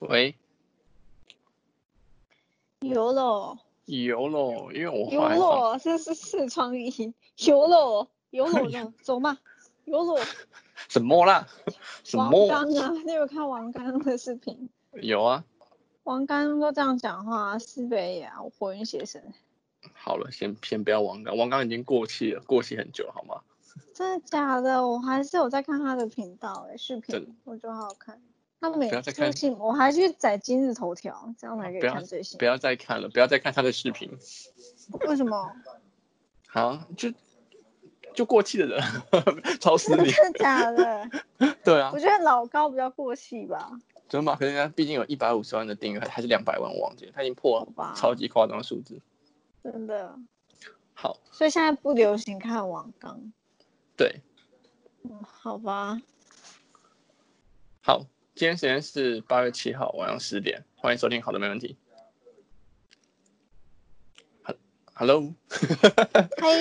喂，有咯，有咯，因为我有咯，这是四川音，有咯，有咯的，走嘛，有咯，什么啦？什么？王刚啊，你有看王刚的视频？有啊。王刚都这样讲话，西北呀，我火云邪神。好了，先先不要王刚，王刚已经过气了，过气很久，好吗？真的假的？我还是有在看他的频道诶，视频，我觉得好好看。他每最近我还去载今日头条，这样才可以看最新。不要再看了，不要再看他的视频。为什么？啊，就就过气的人，超死你！真的假的？对啊。我觉得老高比较过气吧。真的吗？可是人家毕竟有一百五十万的订阅，还是两百万，我忘记了，他已经破了超级夸张的数字。真的。好。所以现在不流行看王刚。对。嗯，好吧。好。今天时间是八月七号晚上十点，欢迎收听。好的，没问题。Hello，嗨，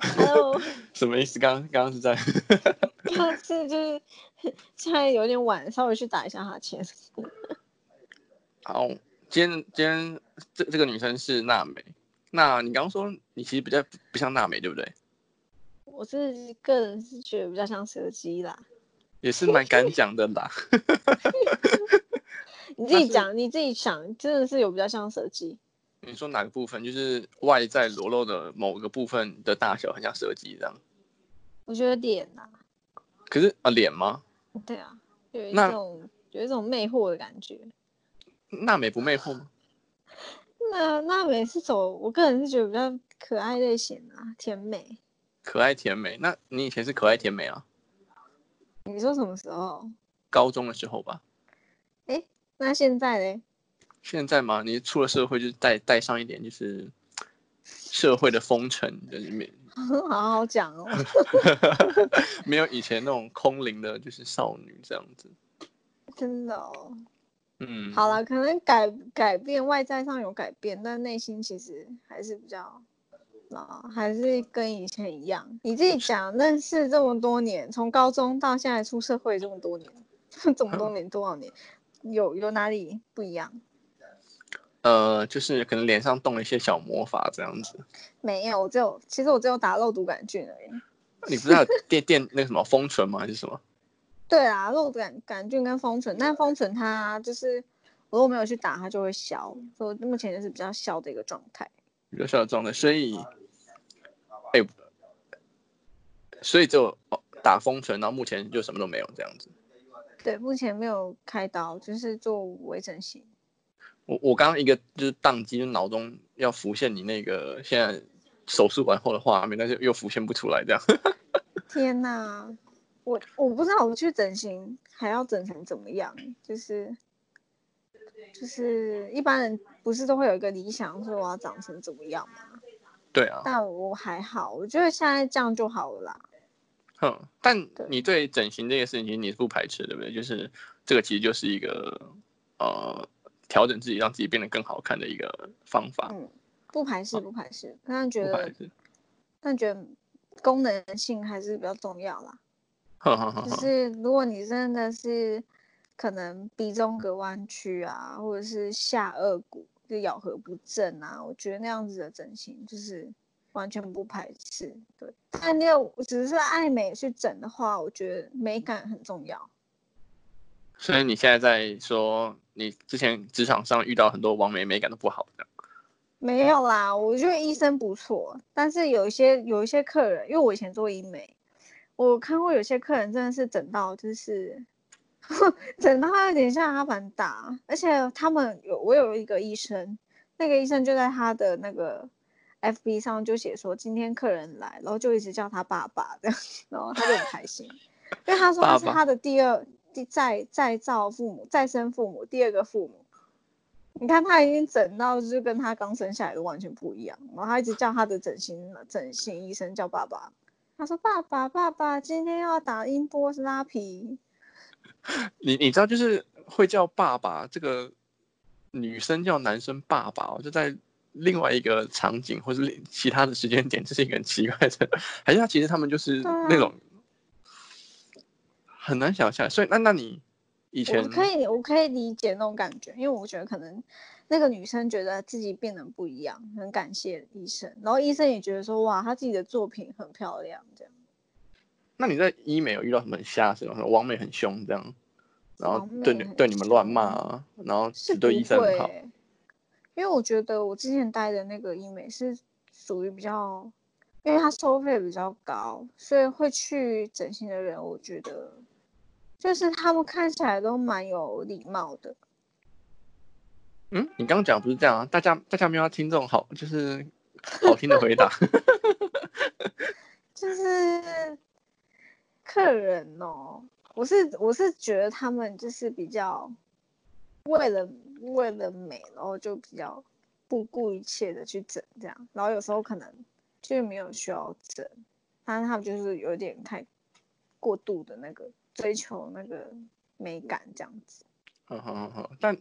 Hello，什么意思？刚刚刚刚是在？刚是就是现在有点晚，稍微去打一下哈欠。好，今天今天这这个女生是娜美。那你刚刚说你其实比较不像娜美，对不对？我是个人是觉得比较像蛇姬啦。也是蛮敢讲的啦，你自己讲，你自己想，真的是有比较像设计。你说哪个部分？就是外在裸露的某个部分的大小很像设计这样？我觉得脸呐、啊。可是啊，脸吗？对啊，有一种有一种魅惑的感觉。娜美不魅惑吗？那娜美是走，我个人是觉得比较可爱类型啊，甜美。可爱甜美？那你以前是可爱甜美啊？你说什么时候？高中的时候吧。哎，那现在呢？现在嘛，你出了社会，就是带带上一点，就是社会的风尘在里面。好好讲哦。没有以前那种空灵的，就是少女这样子。真的哦。嗯。好了，可能改改变外在上有改变，但内心其实还是比较。啊，还是跟以前一样。你自己讲，认识这么多年，从高中到现在出社会这么多年，这么多年多少年，有有哪里不一样？呃，就是可能脸上动了一些小魔法这样子。没有，我只有其实我只有打肉毒杆菌而已。你不是还有 电电那个什么封唇吗？还是什么？对啊，肉毒杆杆菌跟封唇，但封唇它就是我如果没有去打，它就会消，所以目前就是比较消的一个状态。比较消的状态，所以。哎、欸，所以就打封存，然后目前就什么都没有这样子。对，目前没有开刀，就是做微整形。我我刚刚一个就是宕机，就脑中要浮现你那个现在手术完后的画面，但是又浮现不出来这样。天哪，我我不知道我去整形还要整成怎么样，就是就是一般人不是都会有一个理想，说我要长成怎么样吗？对啊，但我还好，我觉得现在这样就好了啦。哼，但你对整形这件事情，你是不排斥，对不对？就是这个其实就是一个呃调整自己，让自己变得更好看的一个方法。嗯，不排斥，不排斥。但觉得，但觉得功能性还是比较重要啦。哼哼哼，就是如果你真的是可能鼻中隔弯曲啊，或者是下颚骨。就咬合不正啊，我觉得那样子的整形就是完全不排斥，对。但你有只是爱美去整的话，我觉得美感很重要。所以你现在在说，你之前职场上遇到很多完美美感都不好的？没有啦，我觉得医生不错，但是有一些有一些客人，因为我以前做医美，我看过有些客人真的是整到就是。整到他有点像阿凡达，而且他们有我有一个医生，那个医生就在他的那个 FB 上就写说今天客人来，然后就一直叫他爸爸这样，然后他就很开心，因为他说他是他的第二第再再造父母再生父母第二个父母，你看他已经整到就是跟他刚生下来的完全不一样，然后他一直叫他的整形整形医生叫爸爸，他说爸爸爸爸今天要打音波是拉皮。你你知道，就是会叫爸爸这个女生叫男生爸爸，就在另外一个场景或是其他的时间点，这是一个很奇怪的，还是他其实他们就是那种很难想象。所以那那你以前我可以，我可以理解那种感觉，因为我觉得可能那个女生觉得自己变得不一样，很感谢医生，然后医生也觉得说哇，她自己的作品很漂亮，这样。那你在医美有遇到什么很瞎的事吗？王美很凶这样，然后对你对你们乱骂啊，然后只对医生好。因为我觉得我之前待的那个医美是属于比较，因为它收费比较高，所以会去整形的人，我觉得。就是他们看起来都蛮有礼貌的。嗯，你刚刚讲不是这样啊？大家大家没有要听这种好，就是好听的回答。就是客人哦，我是我是觉得他们就是比较为了为了美，然后就比较不顾一切的去整这样，然后有时候可能就没有需要整，但是他们就是有点太过度的那个。追求那个美感这样子，好好好，但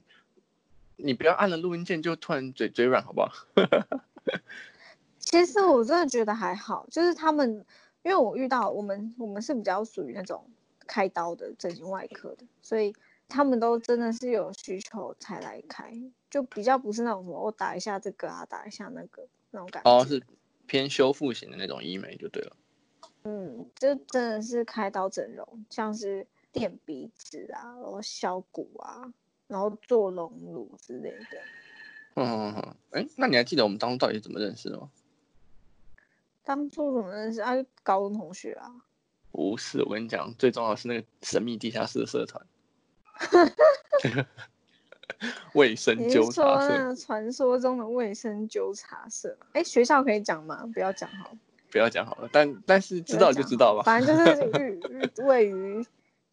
你不要按了录音键就突然嘴嘴软，好不好？其实我真的觉得还好，就是他们，因为我遇到我们我们是比较属于那种开刀的整形外科的，所以他们都真的是有需求才来开，就比较不是那种什么我打一下这个啊，打一下那个那种感觉。哦，是偏修复型的那种医美就对了。嗯，就真的是开刀整容，像是垫鼻子啊，然后削骨啊，然后做隆乳之类的。嗯嗯嗯，哎，那你还记得我们当初到底是怎么认识的吗？当初怎么认识啊？高中同学啊？不是，我跟你讲，最重要的是那个神秘地下室的社团。卫生纠察社。传说中的卫生纠察社？哎，学校可以讲吗？不要讲好了。不要讲好了，但但是知道就知道吧。反正就是位于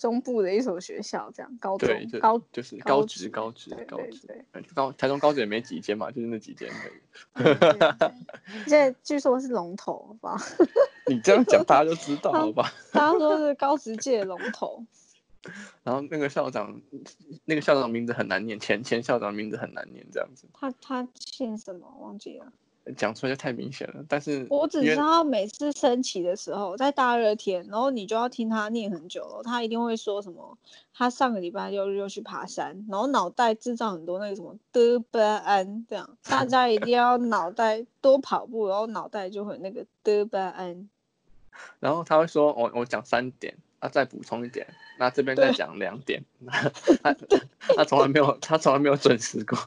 中部的一所学校，这样高中高就是高职高职高职高台中高职也没几间嘛，就是那几间而已。现在据说是龙头，好不好？你这样讲大家就知道，了吧？大家说是高职界龙头。然后那个校长，那个校长名字很难念，前前校长名字很难念，这样子。他他姓什么？忘记了。讲出来就太明显了，但是我只知道每次升旗的时候，在大热天，然后你就要听他念很久了，他一定会说什么，他上个礼拜六日又去爬山，然后脑袋制造很多那个什么的巴胺，这样大家一定要脑袋多跑步，然后脑袋就会那个的巴胺。然后他会说，我我讲三点，啊再补充一点，那这边再讲两点，他他从来没有他从来没有准时过。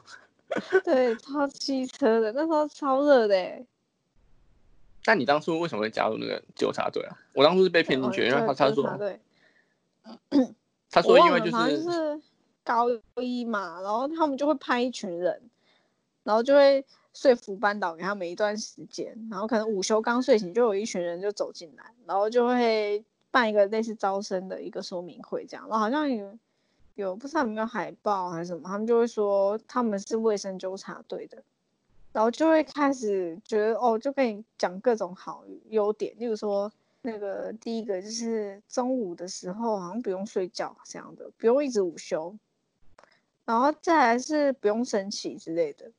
对，超机车的，那时候超热的哎。但你当初为什么会加入那个纠察队啊？我当初是被骗进去，因为他他说，他 说因为就是就是高一嘛，然后他们就会派一群人，然后就会说服班导给他们一段时间，然后可能午休刚睡醒，就有一群人就走进来，然后就会办一个类似招生的一个说明会这样，然后好像有。有不知道有没有海报还是什么，他们就会说他们是卫生纠察队的，然后就会开始觉得哦，就跟你讲各种好优点，例如说那个第一个就是中午的时候好像不用睡觉这样的，不用一直午休，然后再来是不用升旗之类的。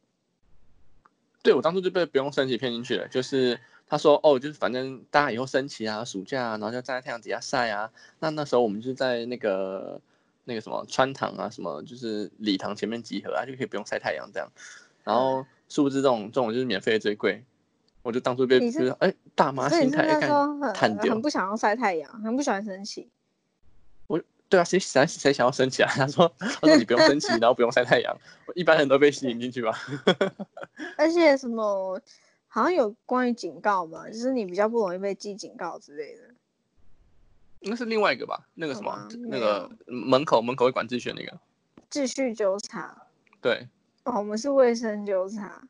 对，我当初就被不用升旗骗进去了，就是他说哦，就是反正大家以后升旗啊，暑假啊，然后就站在太阳底下晒啊，那那时候我们就在那个。那个什么穿堂啊，什么就是礼堂前面集合啊，就可以不用晒太阳这样。然后殊不知这种这种就是免费的最贵，我就当初被就是哎大妈心态看摊掉，很不想要晒太阳，很不喜欢升旗。我对啊，谁谁谁想要升旗啊？他说他说你不用升旗，然后不用晒太阳，一般人都被吸引进去吧。而且什么好像有关于警告嘛，就是你比较不容易被记警告之类的。那是另外一个吧，那个什么，那个门口门口会管秩序那个，秩序纠察。对，哦，我们是卫生纠察。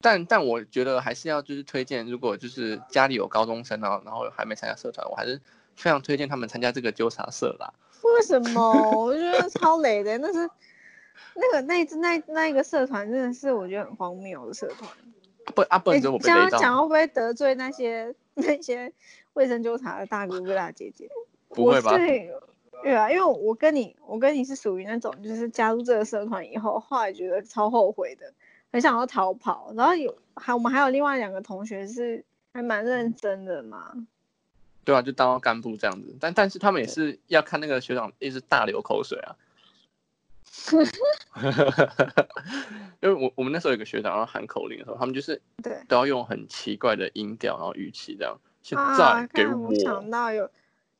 但但我觉得还是要就是推荐，如果就是家里有高中生啊，然后还没参加社团，我还是非常推荐他们参加这个纠察社啦。为什么？我觉得超累的，那是那个那那那一个社团真的是我觉得很荒谬的社团。不啊，不能说我被雷到。这样讲会不会得罪那些那些？卫生纠察的大哥哥大姐姐，不会吧？对，啊，因为我跟你，我跟你是属于那种，就是加入这个社团以后，后来觉得超后悔的，很想要逃跑。然后有还我们还有另外两个同学是还蛮认真的嘛，对啊，就当干部这样子。但但是他们也是要看那个学长一直大流口水啊。因为我我们那时候有个学长要喊口令的时候，他们就是对都要用很奇怪的音调然后语气这样。现在给我，我想到有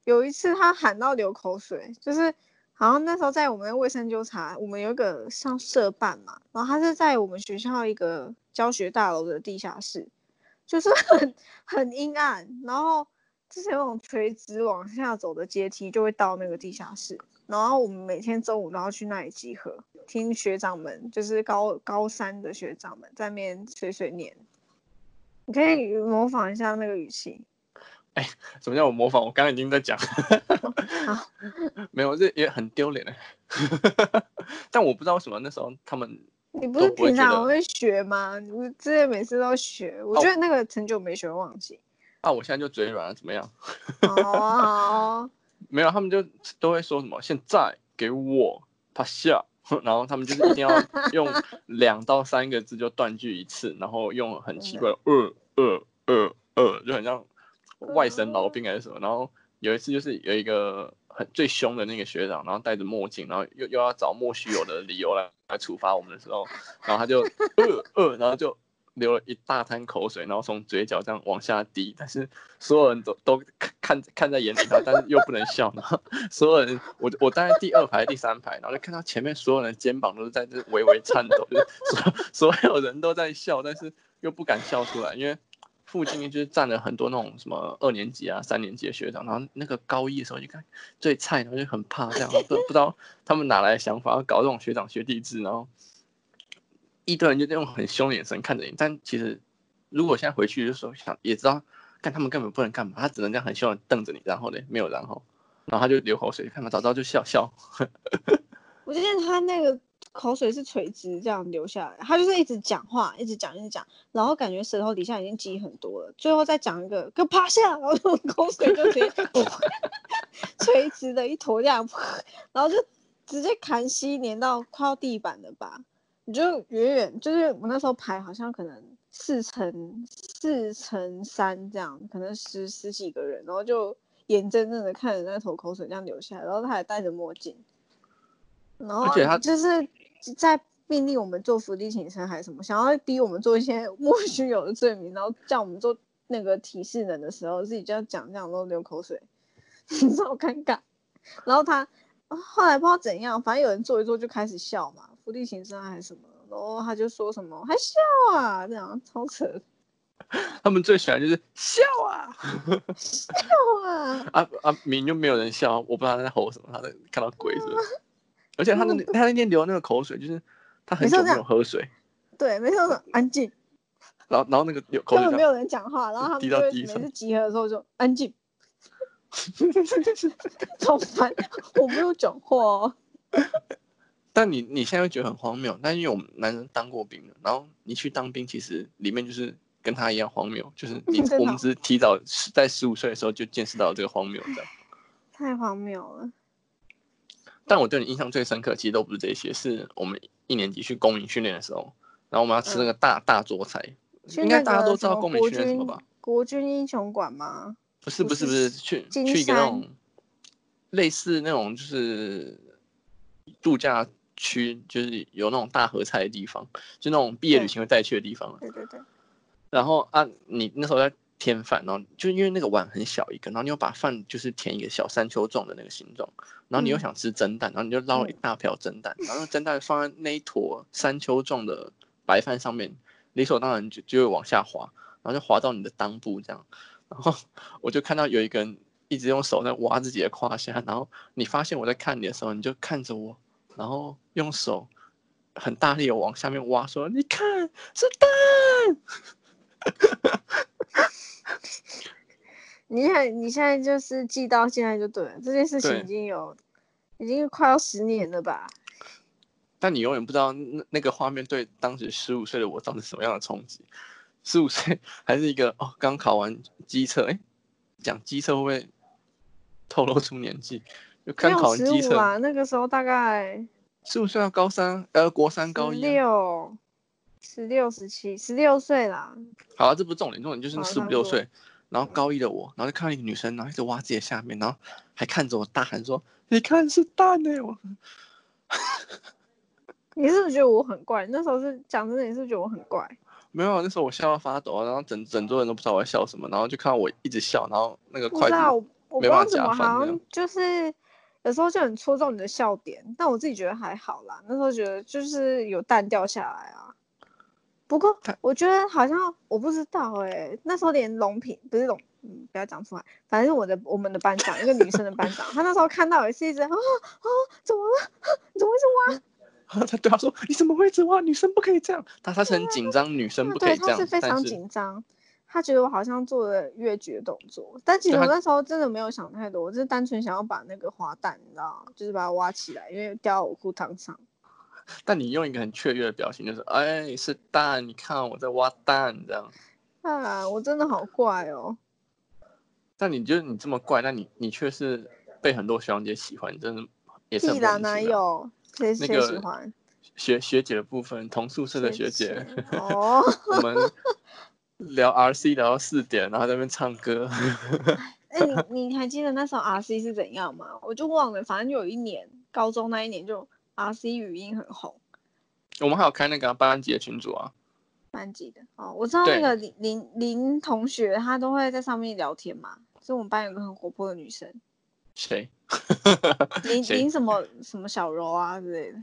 有一次他喊到流口水，就是好像那时候在我们卫生纠察，我们有一个上社办嘛，然后他是在我们学校一个教学大楼的地下室，就是很很阴暗，然后就是那种垂直往下走的阶梯就会到那个地下室。然后我们每天中午都要去那里集合，听学长们，就是高高三的学长们在那边碎碎念。你可以模仿一下那个语气。哎，什么叫我模仿？我刚刚已经在讲。好，没有，这也很丢脸。但我不知道为什么那时候他们。你不是平常会学吗？你不是之前每次都学？我觉得那个成就没学忘记。啊，我现在就嘴软了，怎么样？好 啊，好。没有，他们就都会说什么“现在给我趴下”，然后他们就是一定要用 两到三个字就断句一次，然后用很奇怪的“呃呃呃呃”，就很像外省老兵还是什么。然后有一次就是有一个很最凶的那个学长，然后戴着墨镜，然后又又要找莫须有的理由来来处罚我们的时候，然后他就“ 呃呃”，然后就。流了一大滩口水，然后从嘴角这样往下滴，但是所有人都都看看在眼里头，但是又不能笑。然后所有人，我我待在第二排、第三排，然后就看到前面所有人肩膀都是在这微微颤抖，就是所 所有人都在笑，但是又不敢笑出来，因为附近就是站了很多那种什么二年级啊、三年级的学长，然后那个高一的时候就看最菜，然后就很怕这样，不不知道他们哪来的想法搞这种学长学弟制，然后。一堆人就用很凶的眼神看着你，但其实如果现在回去就说想也知道，看他们根本不能干嘛，他只能这样很凶的瞪着你，然后呢没有然后，然后他就流口水，看嘛早知道就笑笑。我记得他那个口水是垂直这样流下来，他就是一直讲话，一直讲一直讲，然后感觉舌头底下已经积很多了，最后再讲一个给我趴下，然后 口水就直接 垂直的一坨这样，然后就直接砍吸粘到快要地板了吧。你就远远，就是我那时候排好像可能四乘四乘三这样，可能十十几个人，然后就眼睁睁的看着那头口水这样流下来，然后他还戴着墨镜，然后他就是在命令我们做伏地挺身还是什么，想要逼我们做一些 莫须有的罪名，然后叫我们做那个提示人的时候，自己就要讲这样都流口水，好尴尬。然后他后来不知道怎样，反正有人做一做就开始笑嘛。伏地挺身还是什么，然后他就说什么还笑啊，这样超扯。他们最喜欢就是笑啊，笑啊。啊啊！明明就没有人笑，我不知道他在吼什么，他在看到鬼是不是？而且他那他那天流那个口水，就是他很久没有喝水。对，没错，安静。然后然后那个有口水，根本没有人讲话，然后他们就每次集合的时候就安静。超烦，我没有讲话哦。但你你现在会觉得很荒谬，但因为我们男人当过兵了，然后你去当兵，其实里面就是跟他一样荒谬，就是你我们只是提早在十五岁的时候就见识到这个荒谬，的。太荒谬了。但我对你印象最深刻，其实都不是这些，是我们一年级去公民训练的时候，然后我们要吃那个大、嗯、大桌菜，应该大家都知道公民训练什么吧？国军英雄馆吗？不是不是不是，去去一个那种类似那种就是度假。区就是有那种大合菜的地方，就那种毕业旅行会带去的地方。对对对。然后啊，你那时候在添饭，然后就因为那个碗很小一个，然后你又把饭就是填一个小山丘状的那个形状，然后你又想吃蒸蛋，然后你就捞了一大瓢蒸蛋，然后蒸蛋放在那一坨山丘状的白饭上面，理所当然就就会往下滑，然后就滑到你的裆部这样。然后我就看到有一个人一直用手在挖自己的胯下，然后你发现我在看你的时候，你就看着我。然后用手很大力的往下面挖，说：“你看，是蛋。” 你看，你现在就是记到现在就对了。这件事情已经有，已经快要十年了吧？但你永远不知道那那个画面对当时十五岁的我造成什么样的冲击。十五岁还是一个哦，刚考完机测，哎，讲机测会不会透露出年纪？就刚考完机测啊，那个时候大概十五岁，要高三，呃，国三高一，六，十六、十七、十六岁啦。好啊，这不是重点，重点就是十五六岁，然后高一的我，然后就看到一个女生，然后一直挖自己的下面，然后还看着我大喊说：“你看是蛋呢！”我，你是不是觉得我很怪？那时候是讲真的，你是不是觉得我很怪？没有，那时候我笑到发抖，然后整整桌人都不知道我在笑什么，然后就看到我一直笑，然后那个筷子没办法夹饭，好像就是有时候就很戳中你的笑点，但我自己觉得还好啦。那时候觉得就是有蛋掉下来啊。不过我觉得好像我不知道哎、欸，那时候连龙平不是龙，嗯，不要讲出来，反正我的我们的班长一个女生的班长，她那时候看到也是一直啊啊，怎么了？怎么会是挖？他对他说：“你怎么会一直挖？女生不可以这样。”他他是很紧张，女生不可以这样。对，他是非常紧张，他觉得我好像做了越剧的动作，但其实我那时候真的没有想太多，我就是单纯想要把那个滑蛋，你知道，就是把它挖起来，因为掉到我裤裆上。但你用一个很雀跃的表情，就是哎，是蛋，你看我在挖蛋这样。啊，我真的好怪哦。但你觉得你这么怪，但你你却是被很多学长姐喜欢，真的也是很莫名其妙。哪有谁谁喜欢？学学姐的部分，同宿舍的学姐。哦。我们聊 RC 聊到四点，然后在那边唱歌。哎、欸，你你还记得那时候 RC 是怎样吗？我就忘了，反正就有一年高中那一年就。R C 语音很红，我们还有开那个班级的群组啊。班级的哦，我知道那个林林林同学，她都会在上面聊天嘛。是我们班有个很活泼的女生。谁？林林什么什么小柔啊之类的。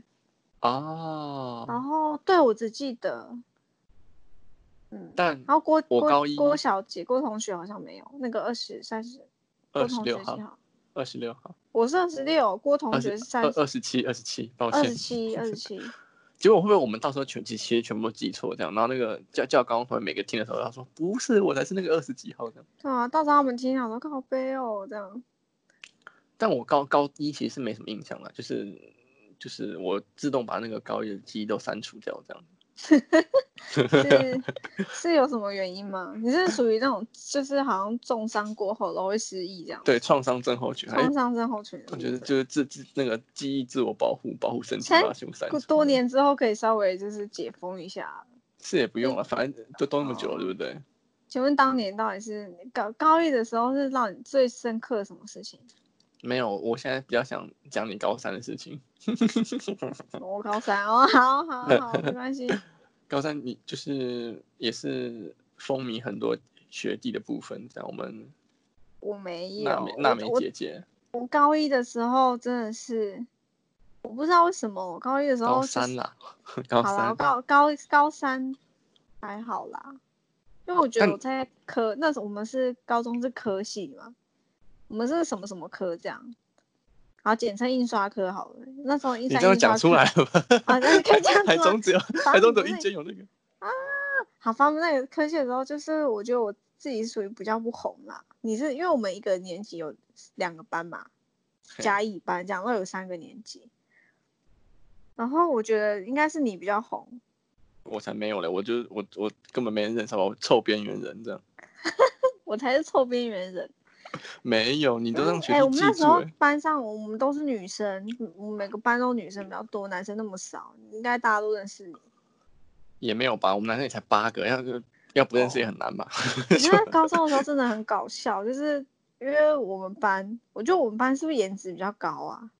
哦。然后对我只记得，嗯，但然后郭郭郭小姐郭同学好像没有那个二十三十二十六号。二十六号，我是二十六，郭同学是三二十七，二十七，抱歉，二十七，二十七。结果会不会我们到时候全其实全部都记错这样？然后那个叫叫高中同学每个听的时候，他说不是，我才是那个二十几号这样。对啊，到时候他们听好多靠背哦这样。但我高高一其实是没什么印象了，就是就是我自动把那个高一的记忆都删除掉这样。是 是有什么原因吗？你是属于那种就是好像重伤过后都会失忆这样？对，创伤症候群。创伤症候群。我觉得就是自自那个记忆自我保护，保护身体把凶残。多年之后可以稍微就是解封一下。是也不用了，反正都都那么久了，对不对？请问当年到底是高高一的时候是让你最深刻的什么事情？没有，我现在比较想讲你高三的事情。我高三哦，好好好，没关系。高三你就是也是风靡很多学弟的部分，这样我们我没有娜美娜美姐姐我，我高一的时候真的是我不知道为什么，我高一的时候、就是、高三啦，高三好高高高三还好啦，因为我觉得我在科那时候我们是高中是科系嘛，我们是什么什么科这样。好，简称印刷科好了。那时候印刷科，你这样讲出来了吧？啊，那可以这样。台中只有台中只有一间有那个啊。好，发那个科系的时候，就是我觉得我自己属于比较不红啦。你是因为我们一个年级有两个班嘛，甲乙班这样，都有三个年级。然后我觉得应该是你比较红。我才没有嘞，我就我我根本没人认识我，臭边缘人这样。我才是臭边缘人。没有，你都让学弟记住。哎、欸，我们那时候班上，我们都是女生，我们每个班都女生比较多，男生那么少，应该大家都认识你。也没有吧，我们男生也才八个，要要不认识也很难吧。因、哦、为高中的时候真的很搞笑，就是因为我们班，我觉得我们班是不是颜值比较高啊？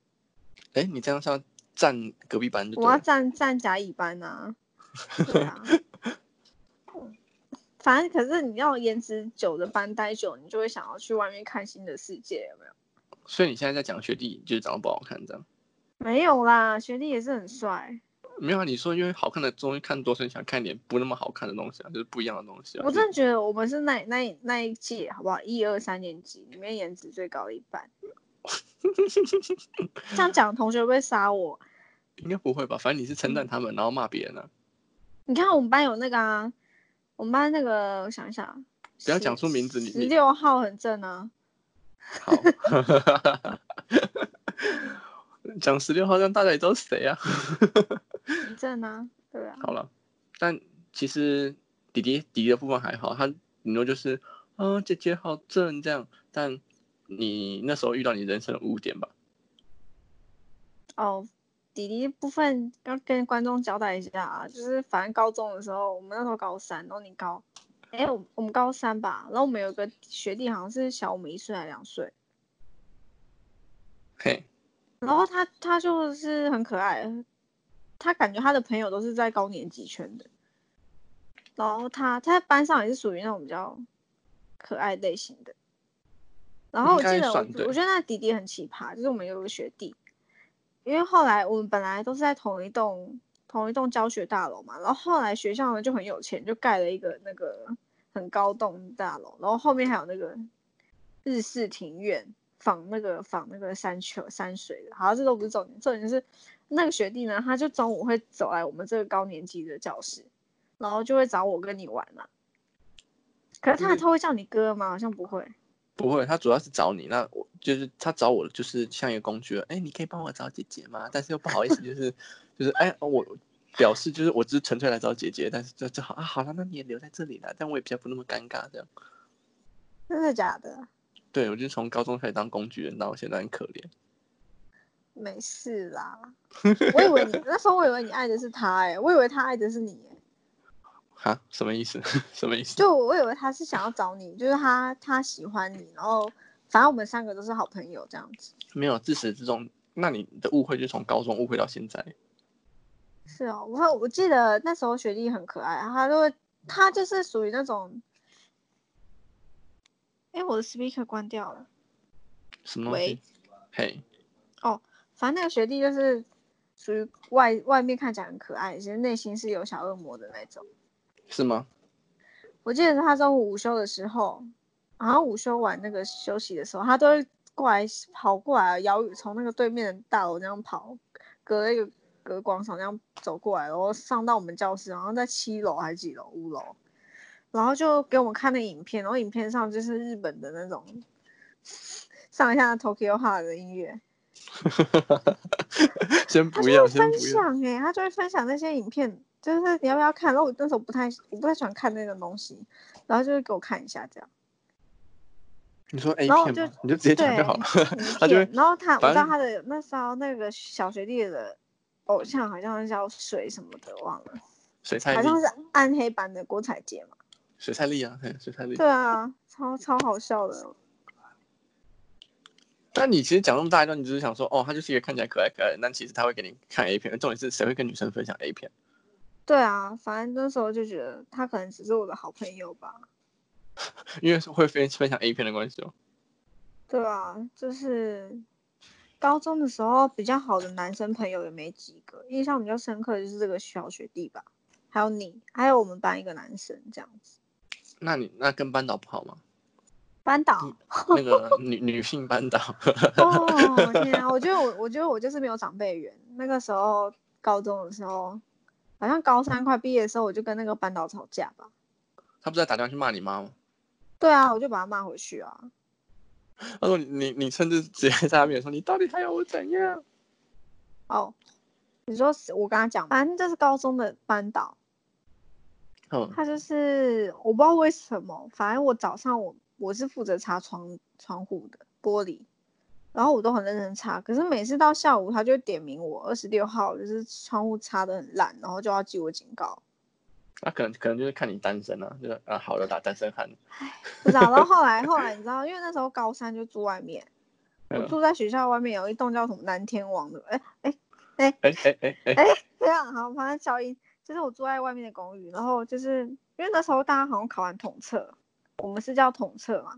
哎、欸，你这样是要站隔壁班就？我要站站甲乙班啊。对啊。反正可是你要颜值久的班待久，你就会想要去外面看新的世界，有没有？所以你现在在讲学弟就是长得不好看这样？没有啦，学弟也是很帅。没有啊，你说因为好看的东西看多，所以想看一点不那么好看的东西啊，就是不一样的东西啊。我真的觉得我们是那那那一届好不好？一二三年级里面颜值最高的一班。这样讲同学会不会杀我？应该不会吧？反正你是称赞他们，嗯、然后骂别人啊。你看我们班有那个啊。我们班那个，我想一下，不要讲出名字。你十六号很正啊。好，讲十六号让大家也知道谁啊？很正啊，对啊。好了，但其实弟弟弟弟的部分还好，他顶多就是啊，姐姐好正这样。但你那时候遇到你人生的污点吧？哦。弟弟部分要跟观众交代一下啊，就是反正高中的时候，我们那时候高三，然后你高哎，我我们高三吧，然后我们有个学弟好像是小我们一岁还两岁。嘿。然后他他就是很可爱，他感觉他的朋友都是在高年级圈的。然后他他在班上也是属于那种比较可爱类型的。然后我记得我我觉得那弟弟很奇葩，就是我们有个学弟，因为后来我们本来都是在同一栋同一栋教学大楼嘛，然后后来学校呢就很有钱，就盖了一个那个很高栋大楼，然后后面还有那个日式庭院，仿那个仿那个山丘山水的。好像这都不是重点，重点是那个学弟呢，他就中午会走来我们这个高年级的教室，然后就会找我跟你玩嘛。可是他他会叫你哥吗？好像不会。不会，他主要是找你。那我就是他找我，就是像一个工具。哎，你可以帮我找姐姐吗？但是又不好意思，就是就是哎，我表示就是我只是纯粹来找姐姐，但是就就好啊，好了，那你也留在这里了，但我也比较不那么尴尬，这样。真的假的？对，我就从高中开始当工具人，到我现在很可怜。没事啦，我以为你那时候我以为你爱的是他，哎，我以为他爱的是你。啊，什么意思？什么意思？就我以为他是想要找你，就是他他喜欢你，然后反正我们三个都是好朋友这样子。没有，自始至终，那你的误会就从高中误会到现在。是哦，我我记得那时候学弟很可爱，他就会他就是属于那种，哎，我的 speaker 关掉了。什么东西？嘿。哦，反正那个学弟就是属于外外面看起来很可爱，其实内心是有小恶魔的那种。是吗？我记得他中午午休的时候，然后午休完那个休息的时候，他都会过来跑过来，摇从那个对面的大楼这样跑，隔了一个隔广场这样走过来，然后上到我们教室，然后在七楼还是几楼？五楼，然后就给我们看那影片，然后影片上就是日本的那种上一下 Tokyo Heart 的音乐。先不要，他就会分享哎、欸，他就会分享那些影片。就是你要不要看？然后我那时候不太，我不太喜欢看那种东西，然后就是给我看一下这样。你说 A 片吗？你就直接讲就好了。他就然后他，我知道他的那时候那个小学弟的偶像好像叫水什么的，忘了。水彩。好像是暗黑版的郭采洁嘛。水彩丽啊，水彩丽。对啊，超超好笑的。但你其实讲那么大一段，你只是想说，哦，他就是一个看起来可爱可爱的，但其实他会给你看 A 片。重点是谁会跟女生分享 A 片？对啊，反正那时候就觉得他可能只是我的好朋友吧，因为会分分享 A 片的关系哦。对啊，就是高中的时候比较好的男生朋友也没几个，印象比较深刻的就是这个小学弟吧，还有你，还有我们班一个男生这样子。那你那跟班导不好吗？班导那个女女性班导。哦天啊，我觉得我 我觉得我就是没有长辈缘，那个时候高中的时候。好像高三快毕业的时候，我就跟那个班导吵架吧。他不是在打电话去骂你妈吗？对啊，我就把他骂回去啊。他说你：“你你甚至直接在他面前说，你到底还要我怎样？”哦，你说我跟他讲，反正这是高中的班导。嗯。他就是我不知道为什么，反正我早上我我是负责擦窗窗户的玻璃。然后我都很认真擦，可是每次到下午，他就会点名我二十六号，就是窗户擦得很烂，然后就要记我警告。那、啊、可能可能就是看你单身啊，就是啊，好的打单身汉。唉，不知道。然后后来后来 你知道，因为那时候高三就住外面，我住在学校外面有一栋叫什么南天王的，哎哎哎哎哎哎哎，这样好，反正小英就是我住在外面的公寓，然后就是因为那时候大家好像考完统测，我们是叫统测嘛。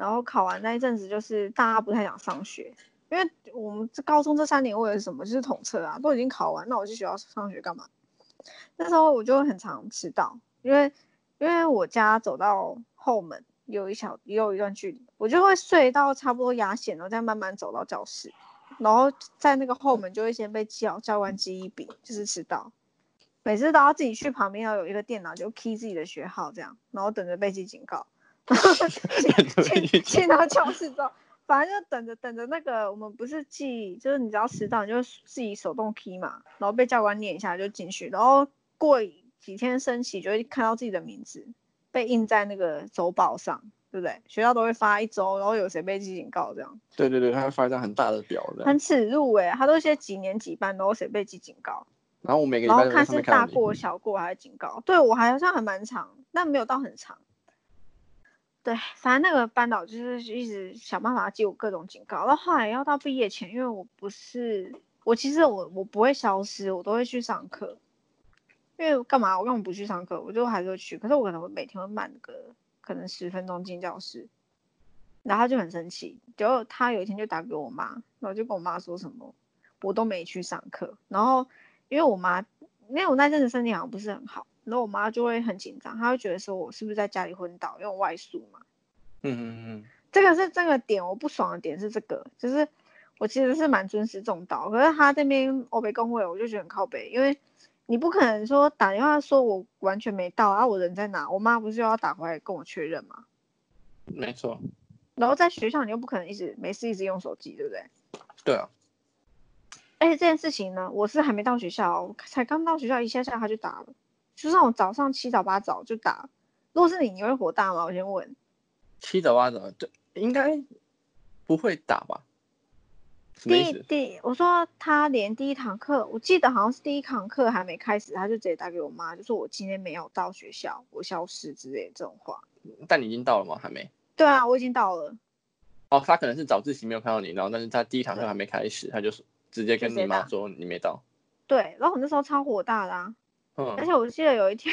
然后考完那一阵子，就是大家不太想上学，因为我们这高中这三年为了什么？就是统测啊，都已经考完，那我去学校上学干嘛？那时候我就很常迟到，因为因为我家走到后门有一小也有一段距离，我就会睡到差不多压线，然后再慢慢走到教室，然后在那个后门就会先被教教官记一笔，就是迟到。每次都要自己去旁边要有一个电脑，就 key 自己的学号这样，然后等着被记警告。去 去到教室之后，反正就等着等着那个，我们不是记，就是你只要迟到，你就自己手动 key 嘛，然后被教官念一下就进去，然后过几天升旗就会看到自己的名字被印在那个周报上，对不对？学校都会发一周，然后有谁被记警告这样。对对对，他会发一张很大的表的。很耻辱哎、欸，他都写几年几班，然后谁被记警告。然后我每个礼然后看是大过小过还是警告，对我好像还蛮长，但没有到很长。对，反正那个班导就是一直想办法记我各种警告，然后后来要到毕业前，因为我不是我其实我我不会消失，我都会去上课。因为干嘛？我根本不去上课，我就还是会去。可是我可能会每天会慢个可能十分钟进教室，然后他就很生气。结果他有一天就打给我妈，然后就跟我妈说什么，我都没去上课。然后因为我妈，因为我那阵子身体好像不是很好。然后我妈就会很紧张，她会觉得说我是不是在家里昏倒，因为我外宿嘛。嗯嗯嗯，这个是这个点，我不爽的点是这个，就是我其实是蛮尊师重道，可是他这边欧北公会，我就觉得很靠北，因为你不可能说打电话说我完全没到，啊我人在哪？我妈不是又要打回来跟我确认吗？没错。然后在学校你又不可能一直没事一直用手机，对不对？对啊。而且这件事情呢，我是还没到学校，才刚到学校一下下他就打了。就是那种早上七早八早就打，如果是你，你会火大吗？我先问。七早八早，对，应该不会打吧？第第，我说他连第一堂课，我记得好像是第一堂课还没开始，他就直接打给我妈，就说我今天没有到学校，我消失之类的这种话。但你已经到了吗？还没。对啊，我已经到了。哦，他可能是早自习没有看到你，然后但是他第一堂课还没开始，他就直接跟你妈说你没到。对，然后我那时候超火大的啊。嗯、而且我记得有一天，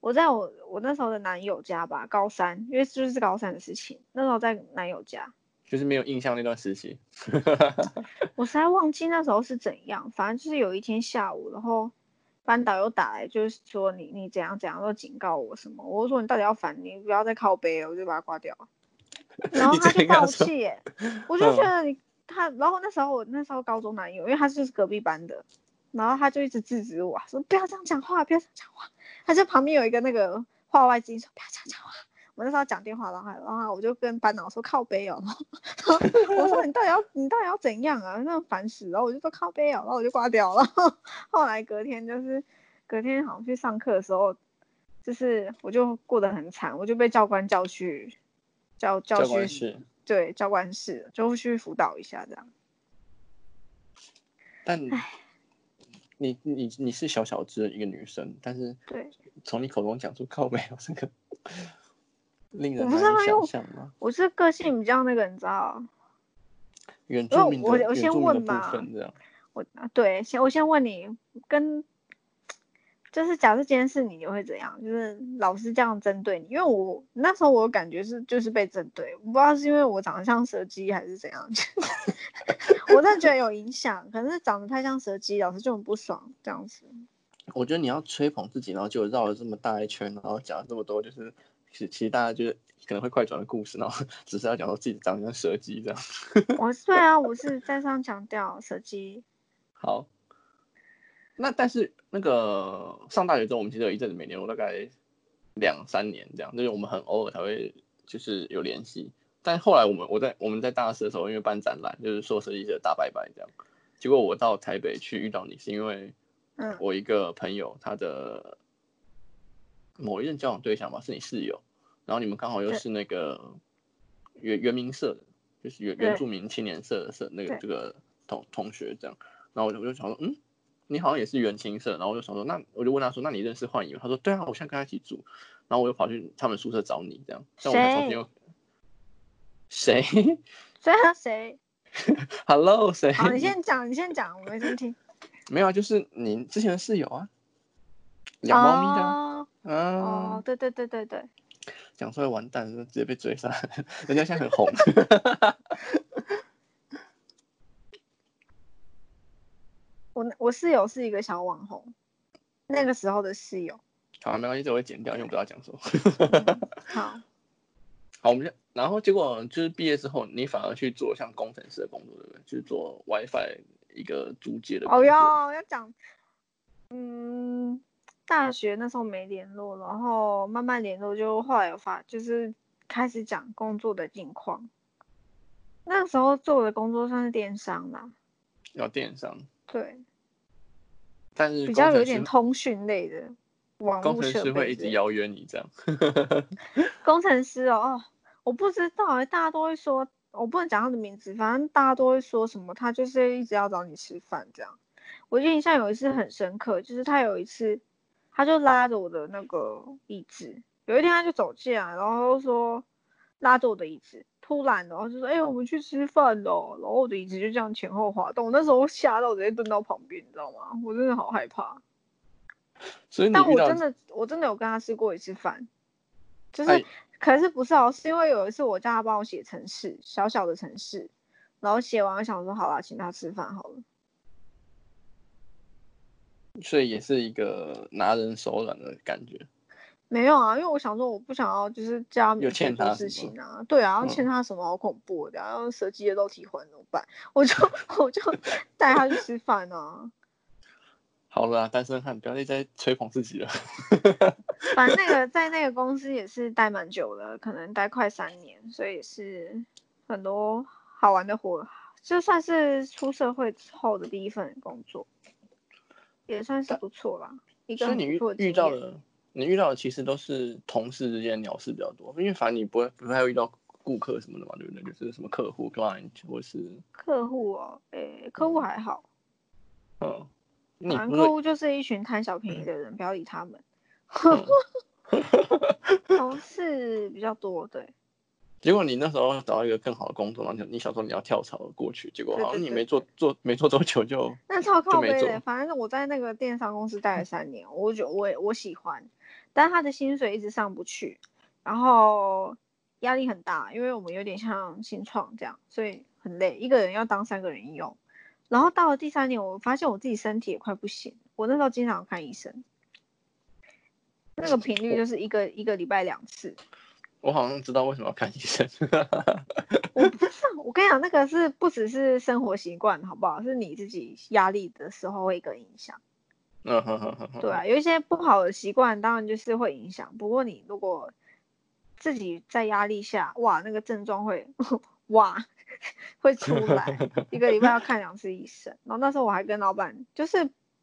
我在我我那时候的男友家吧，高三，因为就是高三的事情，那时候在男友家，就是没有印象那段时期。我实在忘记那时候是怎样，反正就是有一天下午，然后班导又打来，就是说你你怎样怎样，都警告我什么，我就说你到底要烦，你不要再靠背了，我就把他挂掉。然后他就爆气耶，我就觉得你他，然后那时候我那时候高中男友，因为他就是隔壁班的。然后他就一直制止我，说不要这样讲话，不要这样讲话。他就旁边有一个那个话外之音，说不要这样讲话。我那时候讲电话，然后然后我就跟班长说靠背哦。我说你到底要你到底要怎样啊？那种烦死。然后我就说靠背哦，然后我就挂掉了。后来隔天就是隔天好像去上课的时候，就是我就过得很惨，我就被教官叫去教教训室，对教官室就去辅导一下这样。但。你你你是小小只的一个女生，但是对，从你口中讲出靠北，这个令人难以想象吗？我是个性比较那个，你知道？原住民我我先问吧，我对先我先问你跟。就是假设今天是你，你会怎样？就是老师这样针对你，因为我那时候我感觉是就是被针对，我不知道是因为我长得像蛇姬还是怎样，我真的觉得有影响，可能是长得太像蛇姬，老师就很不爽这样子。我觉得你要吹捧自己，然后就绕了这么大一圈，然后讲了这么多，就是其实其实大家就是可能会快转的故事，然后只是要讲说自己长得像蛇姬这样。我对啊，我是在上强调蛇姬。好。那但是那个上大学之后，我们其实有一阵子没联络大概两三年这样，就是我们很偶尔才会就是有联系。但后来我们我在我们在大四的时候，因为办展览，就是说设计师的大拜拜这样。结果我到台北去遇到你，是因为我一个朋友他的某一任交往对象吧，是你室友，然后你们刚好又是那个原原民社的，就是原原住民青年社的社那个这个同同学这样，然后我就我就想说，嗯。你好像也是原青社，然后我就想说，那我就问他说，那你认识幻影？他说，对啊，我现在跟他一起住。然后我又跑去他们宿舍找你，这样。谁？谁啊？谁？Hello，谁？好，你先讲，你先讲，我没听听。没有啊，就是你之前的室友啊，养猫咪的。哦、啊哦，对对对对对。讲出来完蛋，直接被追杀，人家现在很红。我我室友是一个小网红，那个时候的室友。好，没关系，这我会剪掉，因为不知道讲说。嗯、好，好，我们先，然后结果就是毕业之后，你反而去做像工程师的工作，对不对？就是做 WiFi 一个租借的。哦哟，要讲，嗯，大学那时候没联络，然后慢慢联络，就后来有发，就是开始讲工作的近况。那时候做的工作算是电商啦。要电商。对，但是比较有点通讯类的网。工程师会一直邀约你这样。工程师哦，我不知道哎，大家都会说，我不能讲他的名字，反正大家都会说什么，他就是一直要找你吃饭这样。我印象有一次很深刻，就是他有一次，他就拉着我的那个椅子，有一天他就走进来，然后说拉着我的椅子，突然然后就说：“哎、欸，我们去吃饭喽。”然后我的椅子就这样前后滑动，那时候吓到我直接蹲到旁边，你知道吗？我真的好害怕。所以你，但我真的我真的有跟他吃过一次饭，就是可是不是哦，是因为有一次我叫他帮我写程式，小小的程式，然后写完我想说好了，请他吃饭好了。所以也是一个拿人手软的感觉。没有啊，因为我想说我不想要就是叫他有欠他事情啊，对啊，要欠他什么好恐怖的，然后蛇姬的肉体还怎么办？我就 我就带他去吃饭啊。好了，啊单身汉不要再吹捧自己了。反正那个在那个公司也是待蛮久了，可能待快三年，所以是很多好玩的活，就算是出社会之后的第一份工作，也算是不错啦。一个所以你遇遇到的，你遇到的其实都是同事之间鸟事比较多，因为反正你不会不太会遇到顾客什么的嘛，对不对？就是什么客户 client 或是客户哦，诶、欸，客户还好，嗯。反正客户就是一群贪小便宜的人，不要理他们。同事比较多，对。结果你那时候找到一个更好的工作，然后你想说你要跳槽过去，结果好像你没做做没做多久就那超靠背的。反正我在那个电商公司待了三年，我觉我我喜欢，但是他的薪水一直上不去，然后压力很大，因为我们有点像新创这样，所以很累，一个人要当三个人用。然后到了第三年，我发现我自己身体也快不行。我那时候经常看医生，那个频率就是一个一个礼拜两次。我好像知道为什么要看医生。我不知道，我跟你讲，那个是不只是生活习惯，好不好？是你自己压力的时候会一个影响。嗯哼哼哼。对啊，有一些不好的习惯，当然就是会影响。不过你如果自己在压力下，哇，那个症状会 哇。会出来，一个礼拜要看两次医生。然后那时候我还跟老板，就是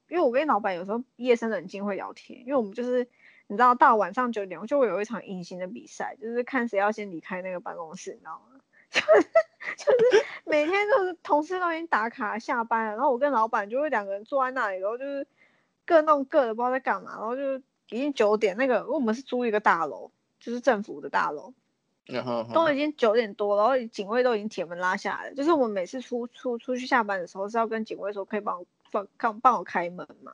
因为我跟老板有时候夜深人静会聊天，因为我们就是你知道到晚上九点我就会有一场隐形的比赛，就是看谁要先离开那个办公室，你知道吗？就是就是每天都是同事都已经打卡下班了，然后我跟老板就会两个人坐在那里，然后就是各弄各的，不知道在干嘛。然后就已经九点，那个我们是租一个大楼，就是政府的大楼。然后都已经九点多，然后警卫都已经铁门拉下来。就是我们每次出出出去下班的时候，是要跟警卫说可以帮我放帮帮我开门嘛。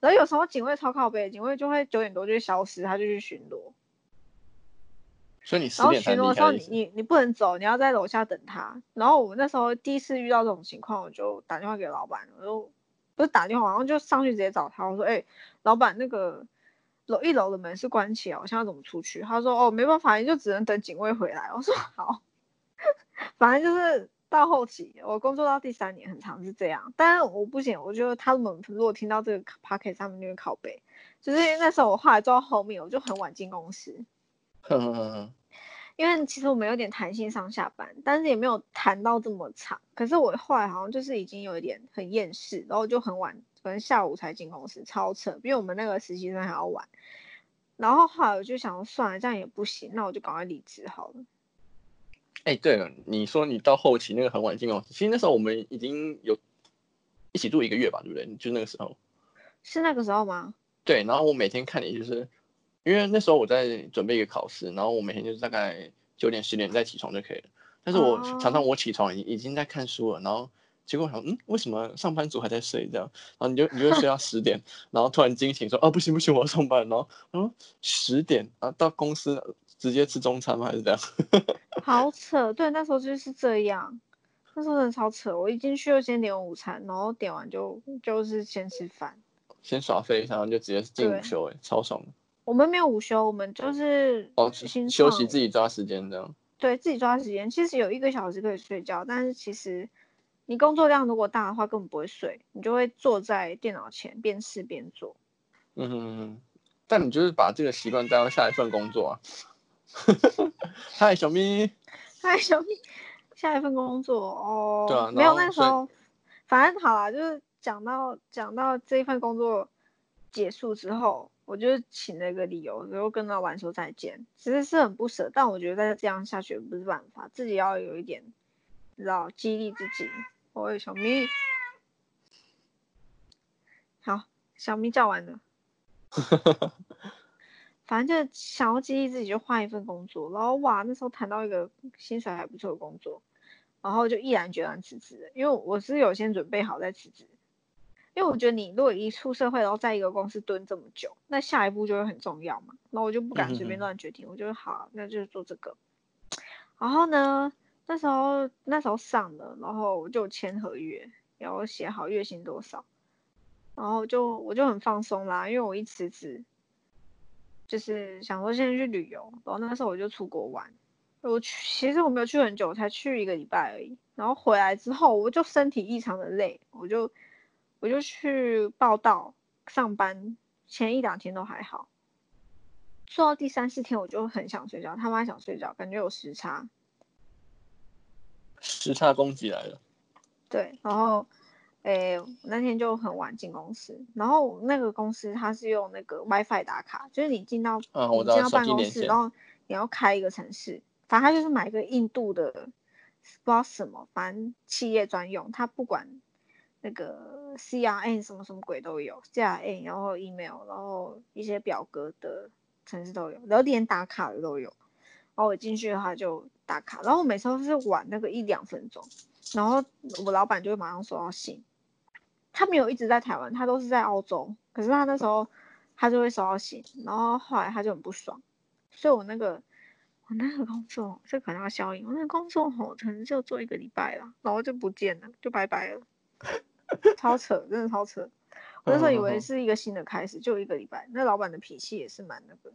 然后有时候警卫超靠背，警卫就会九点多就会消失，他就去巡逻。所以你然后巡逻的时候，你你你不能走，你要在楼下等他。然后我们那时候第一次遇到这种情况，我就打电话给老板，我就不是打电话，然后就上去直接找他，我说：“哎、老板那个。”楼一楼的门是关起来，我现在怎么出去？他说：“哦，没办法，你就只能等警卫回来。”我说：“好。”反正就是到后期，我工作到第三年，很长是这样。但是我不行，我觉得他们如果听到这个 podcast 上面就会靠北，就是因为那时候我后来做到后面，我就很晚进公司。因为其实我们有点弹性上下班，但是也没有弹到这么长。可是我后来好像就是已经有一点很厌世，然后就很晚。可能下午才进公司，超扯，比我们那个实习生还要晚。然后后来我就想说，算了，这样也不行，那我就赶快离职好了。哎、欸，对了，你说你到后期那个很晚进公司，其实那时候我们已经有一起住一个月吧，对不对？就那个时候。是那个时候吗？对，然后我每天看你，就是因为那时候我在准备一个考试，然后我每天就是大概九点十点再起床就可以了。但是我常常我起床已已经在看书了，然后。结果想，嗯，为什么上班族还在睡这样？然后你就你就睡到十点，然后突然惊醒说，哦，不行不行，我要上班。然后，十点啊，到公司直接吃中餐吗？还是这样？好扯，对，那时候就是这样，那时候真的超扯。我一进去就先点午餐，然后点完就就是先吃饭，先耍废一下，然后就直接进午休，哎，超爽。我们没有午休，我们就是哦，休息自己抓时间这样。对，自己抓时间，其实有一个小时可以睡觉，但是其实。你工作量如果大的话，根本不会睡，你就会坐在电脑前边吃边做。嗯哼哼，但你就是把这个习惯带到下一份工作啊。嗨，小咪。嗨，小咪。下一份工作哦。对啊。没有那时候，反正好啦，就是讲到讲到这一份工作结束之后，我就请了一个理由，然后跟老板说再见。其实是很不舍，但我觉得再这样下去不是办法，自己要有一点，你知道，激励自己。喂，小咪，好，小咪叫完了。反正就想要激励自己，就换一份工作。然后哇，那时候谈到一个薪水还不错的工作，然后就毅然决然辞职。因为我是有先准备好再辞职。因为我觉得你如果一出社会，然后在一个公司蹲这么久，那下一步就会很重要嘛。然后我就不敢随便乱决定，我就好，那就是做这个。然后呢，那时候那时候上了，然后我就签合约，然后写好月薪多少。然后就我就很放松啦，因为我一辞职，就是想说先去旅游。然后那时候我就出国玩，我去其实我没有去很久，才去一个礼拜而已。然后回来之后，我就身体异常的累，我就我就去报道上班，前一两天都还好，做到第三四天我就很想睡觉，他妈想睡觉，感觉有时差，时差攻击来了。对，然后。诶，那天就很晚进公司，然后那个公司它是用那个 WiFi 打卡，就是你进到、嗯、你进到办公室，然后你要开一个城市，反正他就是买一个印度的，不知道什么，反正企业专用，他不管那个 C R N 什么什么鬼都有，C R N 然后 email，然后一些表格的程式都有，然后连打卡的都有，然后我进去的话就打卡，然后我每次都是晚那个一两分钟，然后我老板就会马上收到信。他没有一直在台湾，他都是在澳洲。可是他那时候他就会收到信，然后后来他就很不爽，所以我那个我那个工作，这可能要消音。我那个工作吼，可能就做一个礼拜了，然后就不见了，就拜拜了，超扯，真的超扯。我那时候以为是一个新的开始，就一个礼拜。那老板的脾气也是蛮那个，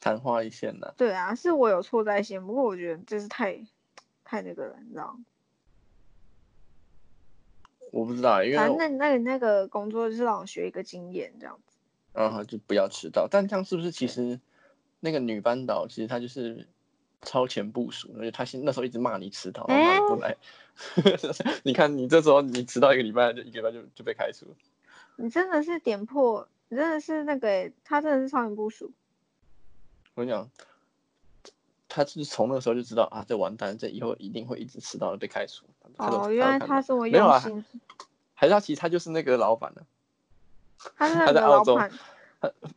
昙花一现的。对啊，是我有错在先，不过我觉得就是太太那个了，你知道吗？我不知道，因为反正那那那个工作就是让我学一个经验这样子。然后，就不要迟到。但这样是不是其实那个女班导其实她就是超前部署，而且她现那时候一直骂你迟到，然后不来。欸、你看你这时候你迟到一个礼拜，就一个礼拜就就被开除。你真的是点破，你真的是那个，他真的是超前部署。我跟你讲，他是从那个时候就知道啊，这完蛋，这以后一定会一直迟到被开除。哦，原来他是我用心。啊、还是他其实他就是那个老板呢？他是他在澳洲，反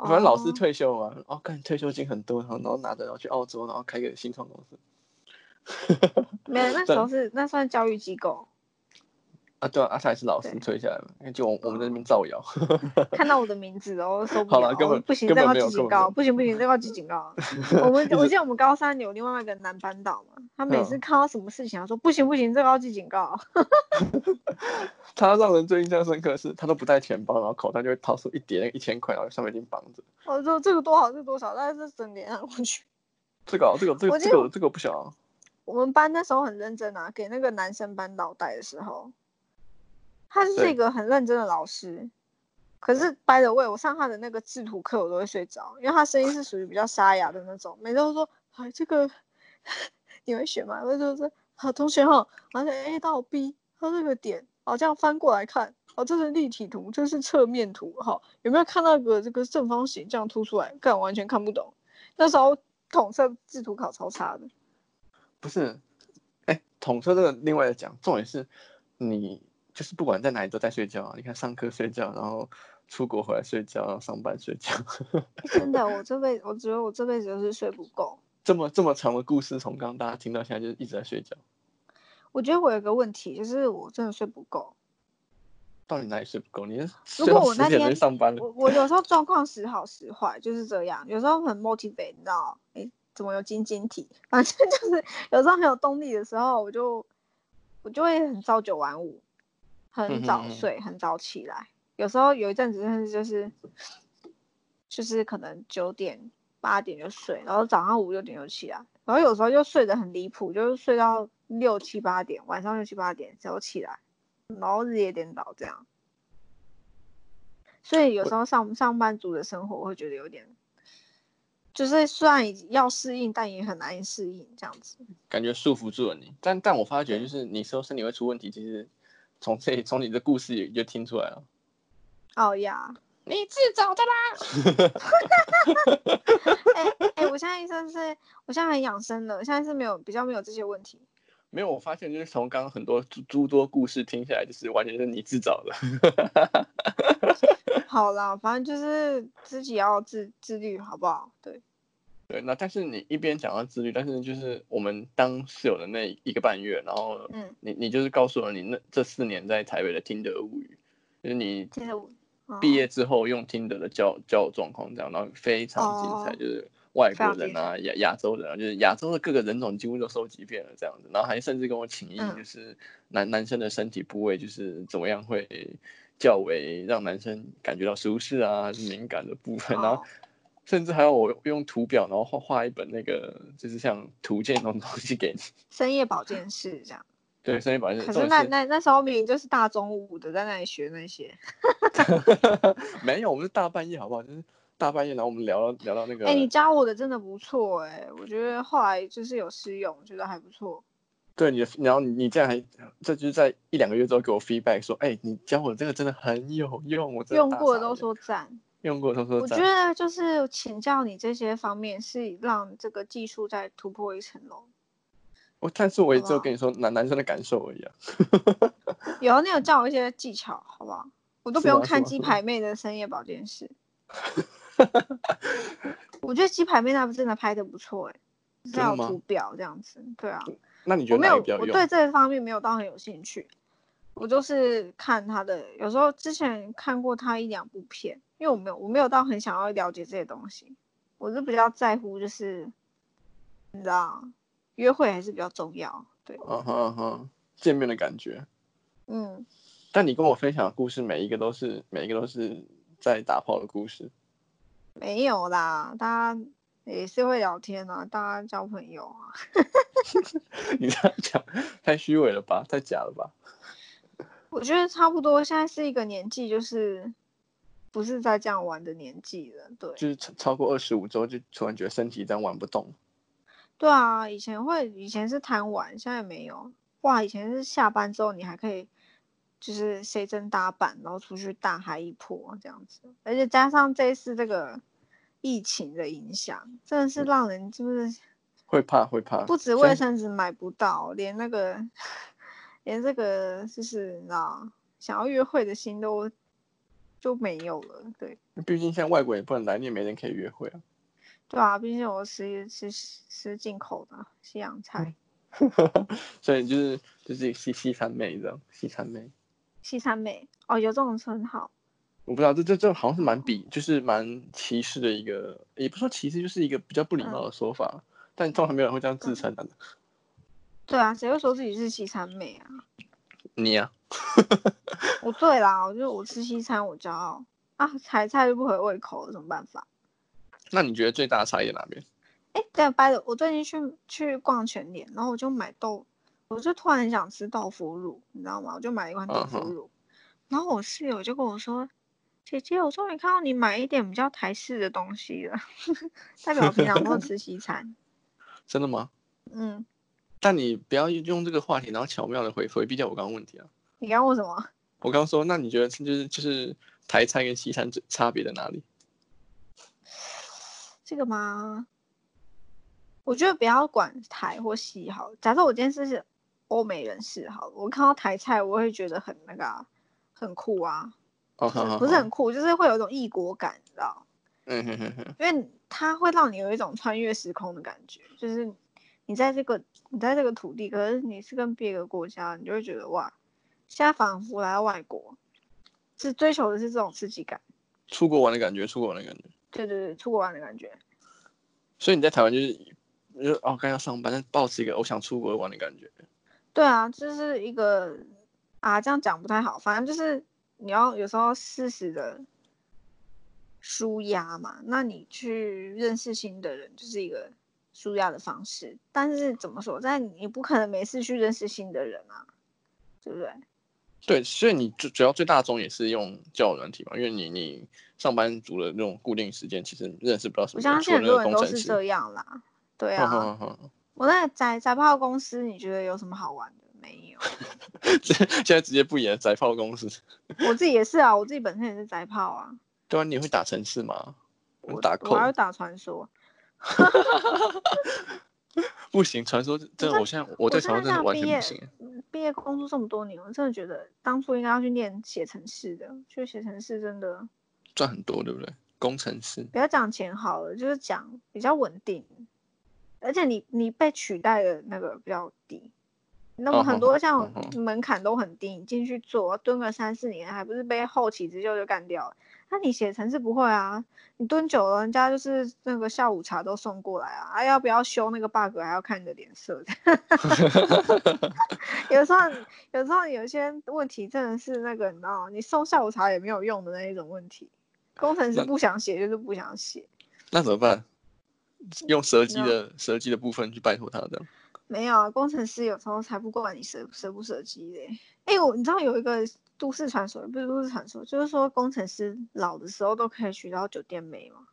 正老师退休嘛，哦，看退休金很多，然后然后拿着然后去澳洲，然后开个新创公司。没有，那时候是那算教育机构。啊，对啊，阿、啊、才是老师推下来嘛，就我我们在那边造谣。看到我的名字，然后受不了，了根本不行，这要记警告，不行不行，这要记警告。我们 我记得我们高三有另外一个男班导嘛，他每次看到什么事情，他说不行不行，这个要记警告。他让人最印象深刻的是，他都不带钱包，然后口袋就会掏出一叠那个一千块，然后上面已经绑着。我说这个多少，这个多少，大概是整点啊，我去。这个这个这个这个这个不小啊。我们班那时候很认真啊，给那个男生班导带的时候。他是一个很认真的老师，可是 by the way，我上他的那个制图课我都会睡着，因为他声音是属于比较沙哑的那种，每次都说，哎，这个 你会学吗？我就说，好，同学哈，然后 A 到 B，他这个点，哦，这样翻过来看，哦，这是立体图，这是侧面图，哈，有没有看到个这个正方形这样凸出来？看完全看不懂。那时候统测制图考超差的。不是，哎，统测这个另外的讲，重点是你。就是不管在哪里都在睡觉啊！你看上课睡觉，然后出国回来睡觉，然后上班睡觉。真的，我这辈子我觉得我这辈子就是睡不够。这么这么长的故事，从刚刚大家听到现在，就是一直在睡觉。我觉得我有个问题，就是我真的睡不够。到底哪里睡不够？你如果我那天上班我我有时候状况时好时坏，就是这样。有时候很 motivate，你知道？哎，怎么有晶晶体？反正就是有时候很有动力的时候，我就我就会很朝九晚五。很早睡，很早起来。有时候有一阵子，甚至就是就是可能九点八点就睡，然后早上五六点就起来。然后有时候就睡得很离谱，就是睡到六七八点，晚上六七八点才起来，然后日夜颠倒这样。所以有时候上上班族的生活，我会觉得有点，就是虽然要适应，但也很难以适应这样子。感觉束缚住了你，但但我发觉就是你说身体会出问题，其实。从这从你的故事也就听出来了。哦呀，你自找的啦！哎哎，我现在意思是，我现在很养生了，现在是没有比较没有这些问题。没有，我发现就是从刚刚很多诸诸多故事听下来，就是完全是你自找的。好啦，反正就是自己要自自律，好不好？对。对，那但是你一边讲到自律，但是就是我们当室友的那一个半月，然后你，嗯，你你就是告诉了你那这四年在台北的听得物语，就是你毕业之后用听得的交交友状况这样，然后非常精彩，就是外国人啊，亚亚洲人啊，就是亚洲的各个人种几乎都收集遍了这样子，然后还甚至跟我请益，就是男、嗯、男生的身体部位就是怎么样会较为让男生感觉到舒适啊，敏感的部分，然后。甚至还要我用图表，然后画画一本那个，就是像图鉴那种东西给你。深夜保健室这样。对，深夜保健室。可是那那那时候明明就是大中午的在那里学那些。没有，我们是大半夜，好不好？就是大半夜，然后我们聊到聊到那个。哎、欸，你教我的真的不错哎、欸，我觉得后来就是有试用，我觉得还不错。对你，然后你你这样还，这就是在一两个月之后给我 feedback 说，哎、欸，你教我的这个真的很有用，我用过的都说赞。用过都说，我觉得就是请教你这些方面，是让这个技术再突破一层楼。我但是我也只有跟你说男男生的感受而已啊。有，你有 教我一些技巧，好不好？我都不用看鸡排妹的深夜保健室。我觉得鸡排妹那部真的拍的不错，哎，是有图表这样子，对啊。那你觉得没有，我对这方面没有到很有兴趣。我就是看他的，有时候之前看过他一两部片。因为我没有，我没有到很想要了解这些东西，我是比较在乎，就是你知道，约会还是比较重要，对。嗯哼嗯哼，见面的感觉。嗯。但你跟我分享的故事，每一个都是每一个都是在打炮的故事。没有啦，大家也是会聊天啊，大家交朋友啊。你这样讲太虚伪了吧，太假了吧？我觉得差不多，现在是一个年纪，就是。不是在这样玩的年纪了，对，就是超超过二十五周就突然觉得身体这样玩不动。对啊，以前会，以前是贪玩，现在没有。哇，以前是下班之后你还可以，就是谁真搭板，然后出去大嗨一波这样子。而且加上这一次这个疫情的影响，真的是让人就是会怕会怕。不止卫生纸买不到，连那个连这个就是你知道想要约会的心都。就没有了，对。毕竟现在外国也不能来，你也没人可以约会啊。对啊，毕竟我吃吃吃进口的西洋菜。所以就是就是西西餐妹这样，西餐妹。西餐妹哦，有这种称号。我不知道，这这这好像是蛮比，就是蛮歧视的一个，也不说歧视，就是一个比较不礼貌的说法。嗯、但通常没有人会这样自称的。对，对啊，谁会说自己是西餐妹啊？你呀、啊，我 对啦，我就我吃西餐，我骄傲啊，台菜就不合胃口，有什么办法？那你觉得最大的差异在哪边？哎、欸，对，掰了，我最近去去逛全联，然后我就买豆，我就突然很想吃豆腐乳，你知道吗？我就买一罐豆腐乳，uh. 然后我室友就跟我说：“姐姐，我终于看到你买一点比较台式的东西了，代表我平常都吃西餐。”真的吗？嗯。但你不要用这个话题，然后巧妙的回回避掉我刚刚问题啊。你刚刚问什么？我刚刚说，那你觉得就是就是台菜跟西餐最差别在哪里？这个吗？我觉得不要管台或西好。假设我今天是欧美人士好，我看到台菜我会觉得很那个，很酷啊。哦，不是很酷，就是会有一种异国感，你知道？嗯哼哼哼。因为它会让你有一种穿越时空的感觉，就是。你在这个你在这个土地，可是你是跟别的国家，你就会觉得哇，现在仿佛来到外国，是追求的是这种刺激感，出国玩的感觉，出国玩的感觉。对对对，出国玩的感觉。所以你在台湾就是，就哦，刚要上班，但抱持一个我想出国玩的感觉。对啊，就是一个啊，这样讲不太好，反正就是你要有时候适时的舒压嘛，那你去认识新的人，就是一个。舒压的方式，但是怎么说，在你不可能每次去认识新的人啊，对不对？对，所以你主主要最大宗也是用交友软体嘛，因为你你上班族的那种固定时间，其实认识不到什么。我相信很多人都是这样啦，对啊。我在宅宅炮公司，你觉得有什么好玩的？没有。现在直接不演宅炮公司。我自己也是啊，我自己本身也是宅炮啊。对啊，你会打城市吗？我打我还会打传说。不行，传说真的，我现在我对传说真的完全不行。毕业工作这么多年，我真的觉得当初应该要去念写程式的，就写程式真的赚很多，对不对？工程师不要讲钱好了，就是讲比较稳定，而且你你被取代的那个比较低。那么很多像门槛都很低，你进去做蹲个三四年，还不是被后起之秀就干掉了？那你写程式不会啊？你蹲久了，人家就是那个下午茶都送过来啊！啊，要不要修那个 bug 还要看你的脸色。有时候，有时候有些问题真的是那个，你知道，你送下午茶也没有用的那一种问题。工程师不想写就是不想写，那怎么办？用蛇姬的蛇姬的部分去拜托他这样。没有啊，工程师有时候才不管你蛇蛇不蛇姬的。哎，我你知道有一个都市传说，不是都市传说，就是说工程师老的时候都可以娶到酒店妹吗？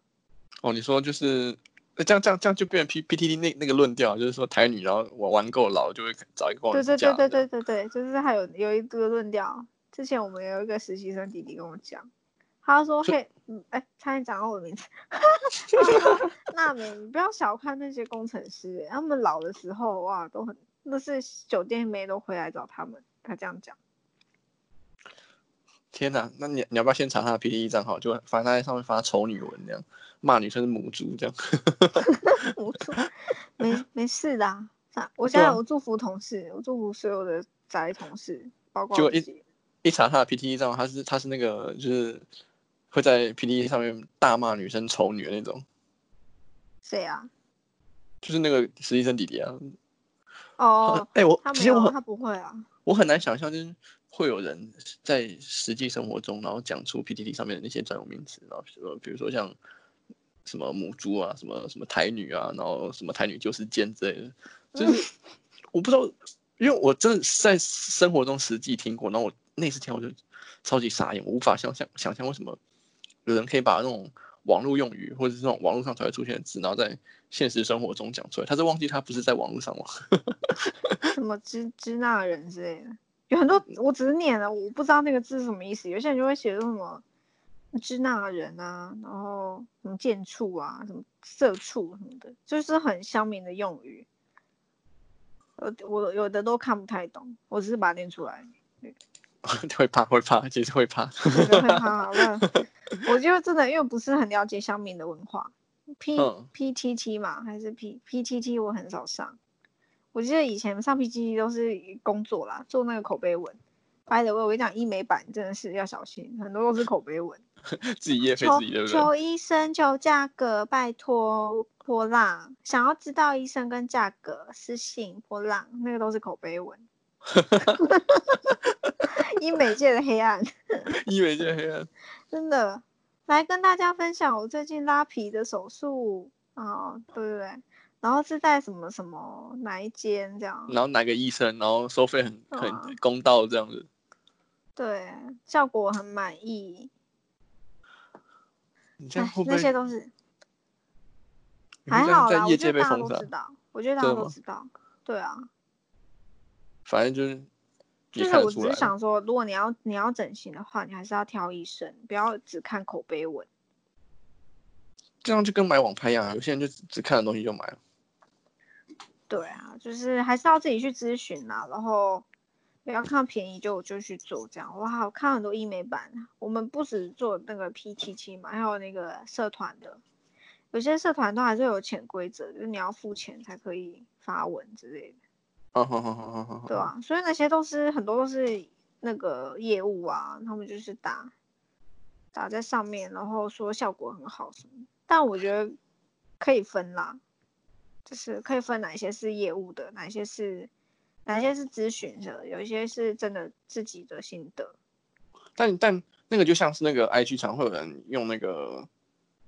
哦，你说就是这样这样这样就变成 P P T T 那那个论调，就是说台女然后玩玩够老就会找一个。对对对对对对对，就是还有有一个论调。之前我们有一个实习生弟弟跟我讲。他说：“嘿，嗯，哎，差点讲到我的名字。娜美，你不要小看那些工程师，他们老的时候哇，都很，那是酒店妹都回来找他们。他这样讲。天哪，那你你要不要先查他的 PTT 账号？就发他在上面发丑女文这样，骂女生是母猪这样。母猪，没没事的啊。我现在我祝福同事，我祝福所有的宅同事，包括我自己。一查他的 PTT 账号，他是他是那个就是。”会在 PDD 上面大骂女生丑女的那种，谁啊？就是那个实习生弟弟啊。哦，哎、欸，我他其实我他不会啊。我很难想象，就是会有人在实际生活中，然后讲出 PTT 上面的那些专有名词，然后说，比如说像什么母猪啊，什么什么台女啊，然后什么台女就是奸之类的，就是我不知道，因为我真的是在生活中实际听过，然后我那次听我就超级傻眼，我无法想象想象为什么。有人可以把那种网络用语，或者是那种网络上才会出现的字，然后在现实生活中讲出来。他是忘记他不是在网络上吗？什么支支那人之类的，有很多，我只是念了，我不知道那个字是什么意思。有些人就会写什么支那人啊，然后什么贱畜啊，什么社畜什么的，就是很乡民的用语。我我有的都看不太懂，我只是把它念出来。会怕会怕，其实会怕。会怕。我就真的因为不是很了解乡民的文化，P P T T 嘛，还是 P P T T 我很少上。我记得以前上 P T T 都是工作啦，做那个口碑文。By the way，我跟你讲，医美版真的是要小心，很多都是口碑文。自己业费自己的。求医生求价格，拜托波浪。想要知道医生跟价格，私信波浪，那个都是口碑文。医美界的黑暗。医美界的黑暗。真的，来跟大家分享我最近拉皮的手术啊，对？然后是在什么什么哪一间这样？然后哪个医生？然后收费很很公道这样子。对，效果很满意。你这样会不会？那些都是还好啦，我觉得大家都知道。我觉得大家都知道。对啊。反正就是。就是我只是想说，如果你要你要整形的话，你还是要挑医生，不要只看口碑文。这样就跟买网拍一样，有些人就只看的东西就买了。对啊，就是还是要自己去咨询啦，然后不要看便宜就就去做这样。哇，我看很多医美版，我们不止做那个 PTT 嘛，还有那个社团的，有些社团都还是有潜规则，就是你要付钱才可以发文之类的。哦，好好好好好，对啊，所以那些都是很多都是那个业务啊，他们就是打打在上面，然后说效果很好什么。但我觉得可以分啦，就是可以分哪些是业务的，哪些是哪些是咨询的，有一些是真的自己的心得。但但那个就像是那个 IG 常会有人用那个。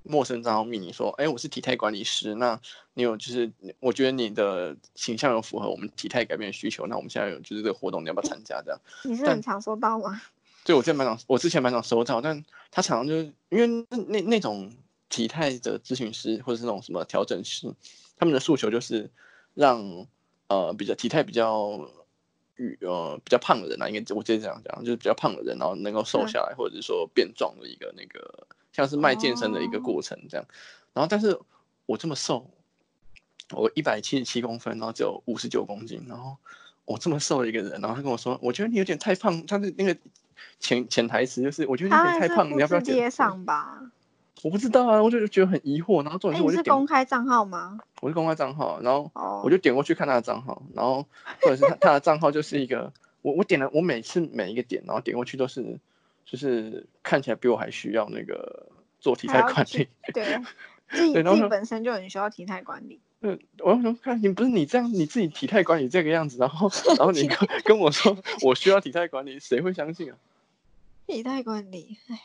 陌生账号密你说，哎、欸，我是体态管理师，那你有就是，我觉得你的形象有符合我们体态改变的需求，那我们现在有就是这个活动，你要不要参加？这样，你是很常收到吗？对，我之前蛮常，我之前蛮常收到，但他常常就是因为那那那种体态的咨询师或者是那种什么调整师，他们的诉求就是让呃比较体态比较与呃比较胖的人啊，应该我直接这样讲，就是比较胖的人，然后能够瘦下来，或者是说变壮的一个那个。像是卖健身的一个过程这样，然后但是我这么瘦，我一百七十七公分，然后只有五十九公斤，然后我这么瘦的一个人，然后他跟我说，我觉得你有点太胖，他的那个潜潜台词就是，我觉得你有点太胖，你要不要接上吧？我不知道啊，我就觉得很疑惑。然后重点是，我就、欸、是公开账号吗？我是公开账号，然后我就点过去看他的账号，然后或者是他他的账号就是一个，我我点了，我每次每一个点，然后点过去都是，就是看起来比我还需要那个做体态管理。对，自己自己本身就很需要体态管理。嗯，我要说看你不是你这样，你自己体态管理这个样子，然后 然后你跟跟我说我需要体态管理，谁会相信啊？体态管理，唉。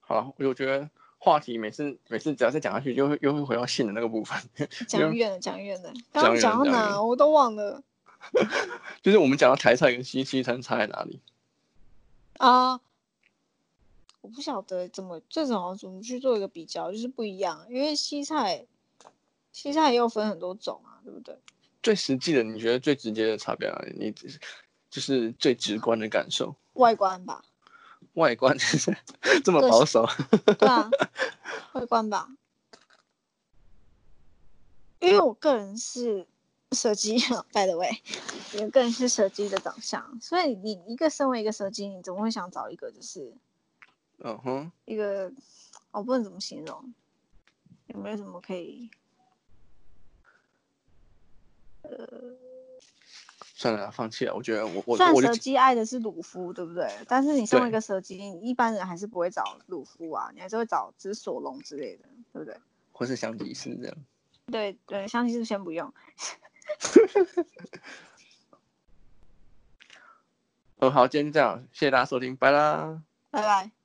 好了，我觉得话题每次每次只要再讲下去，就会又会回到性的那个部分。讲远了，讲远了，刚刚讲到哪我都忘了。就是我们讲到台菜跟西西餐差在哪里啊？Uh, 我不晓得怎么这种怎么去做一个比较，就是不一样。因为西菜西菜也有分很多种啊，对不对？最实际的，你觉得最直接的差别哪里？你就是最直观的感受，外观吧。外观就是 这么保守，对啊，外观吧，因为我个人是蛇姬，by the way，我个人是蛇姬的长相，所以你一个身为一个蛇姬，你怎么会想找一个就是，嗯哼，一个我不能怎么形容，有没有什么可以，呃。算了，放弃了。我觉得我我虽然蛇姬爱的是鲁夫，对不对？但是你身为一个蛇姬，一般人还是不会找鲁夫啊，你还是会找只索隆之类的，对不对？或是香吉士这样。对对，香吉士先不用。哦，好，今天就这样，谢谢大家收听，拜啦，拜拜。